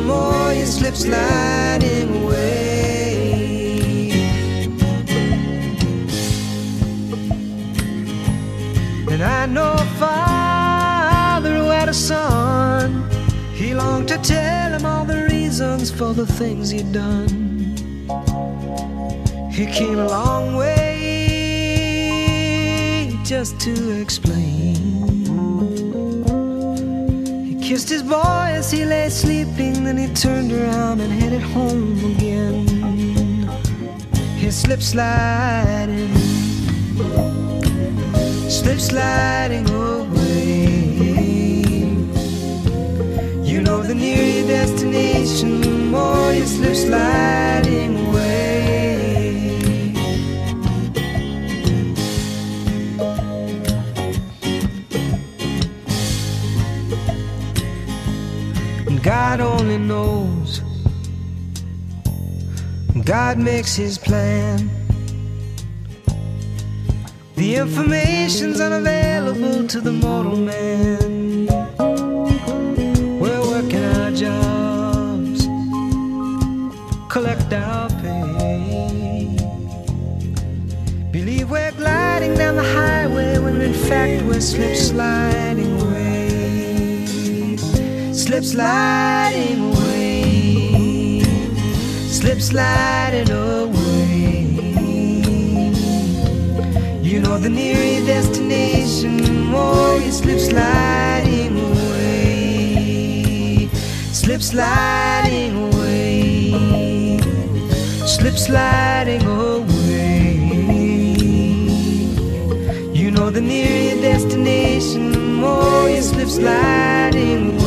More you slip sliding away. And I know a father who had a son. He longed to tell him all the reasons for the things he'd done. He came a long way just to explain. Kissed his boy as he lay sleeping, then he turned around and headed home again. He slipped sliding, slip sliding away. You know, the nearer your destination, the more you slip sliding away. God only knows. God makes his plan. The information's unavailable to the mortal man. We're working our jobs, collect our pay. Believe we're gliding down the highway when in fact we're slip sliding. Slip sliding away. Slip sliding away. You know, the nearer destination, the more you slip sliding away. Slip sliding away. Slip sliding away. You know, the nearer destination, the more you slip sliding away.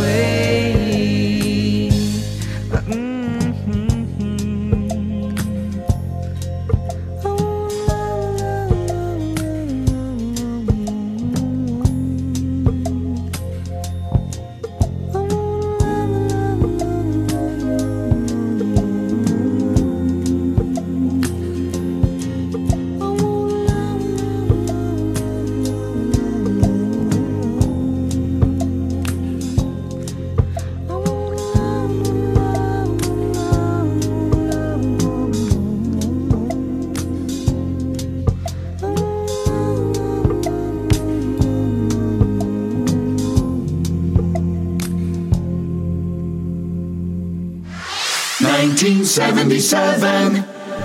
1977.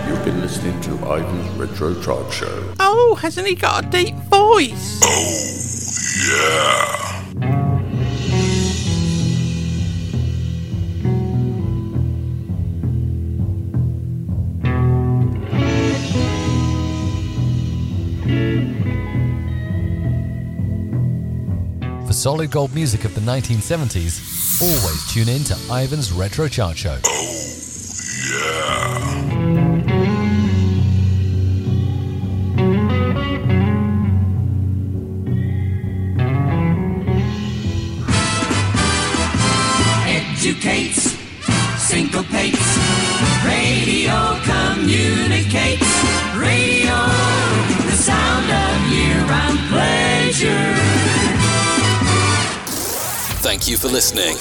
You've been listening to Ivan's Retro Chart Show. Oh, hasn't he got a deep voice? Oh, yeah. For solid gold music of the 1970s, always tune in to Ivan's Retro Chart Show. Oh.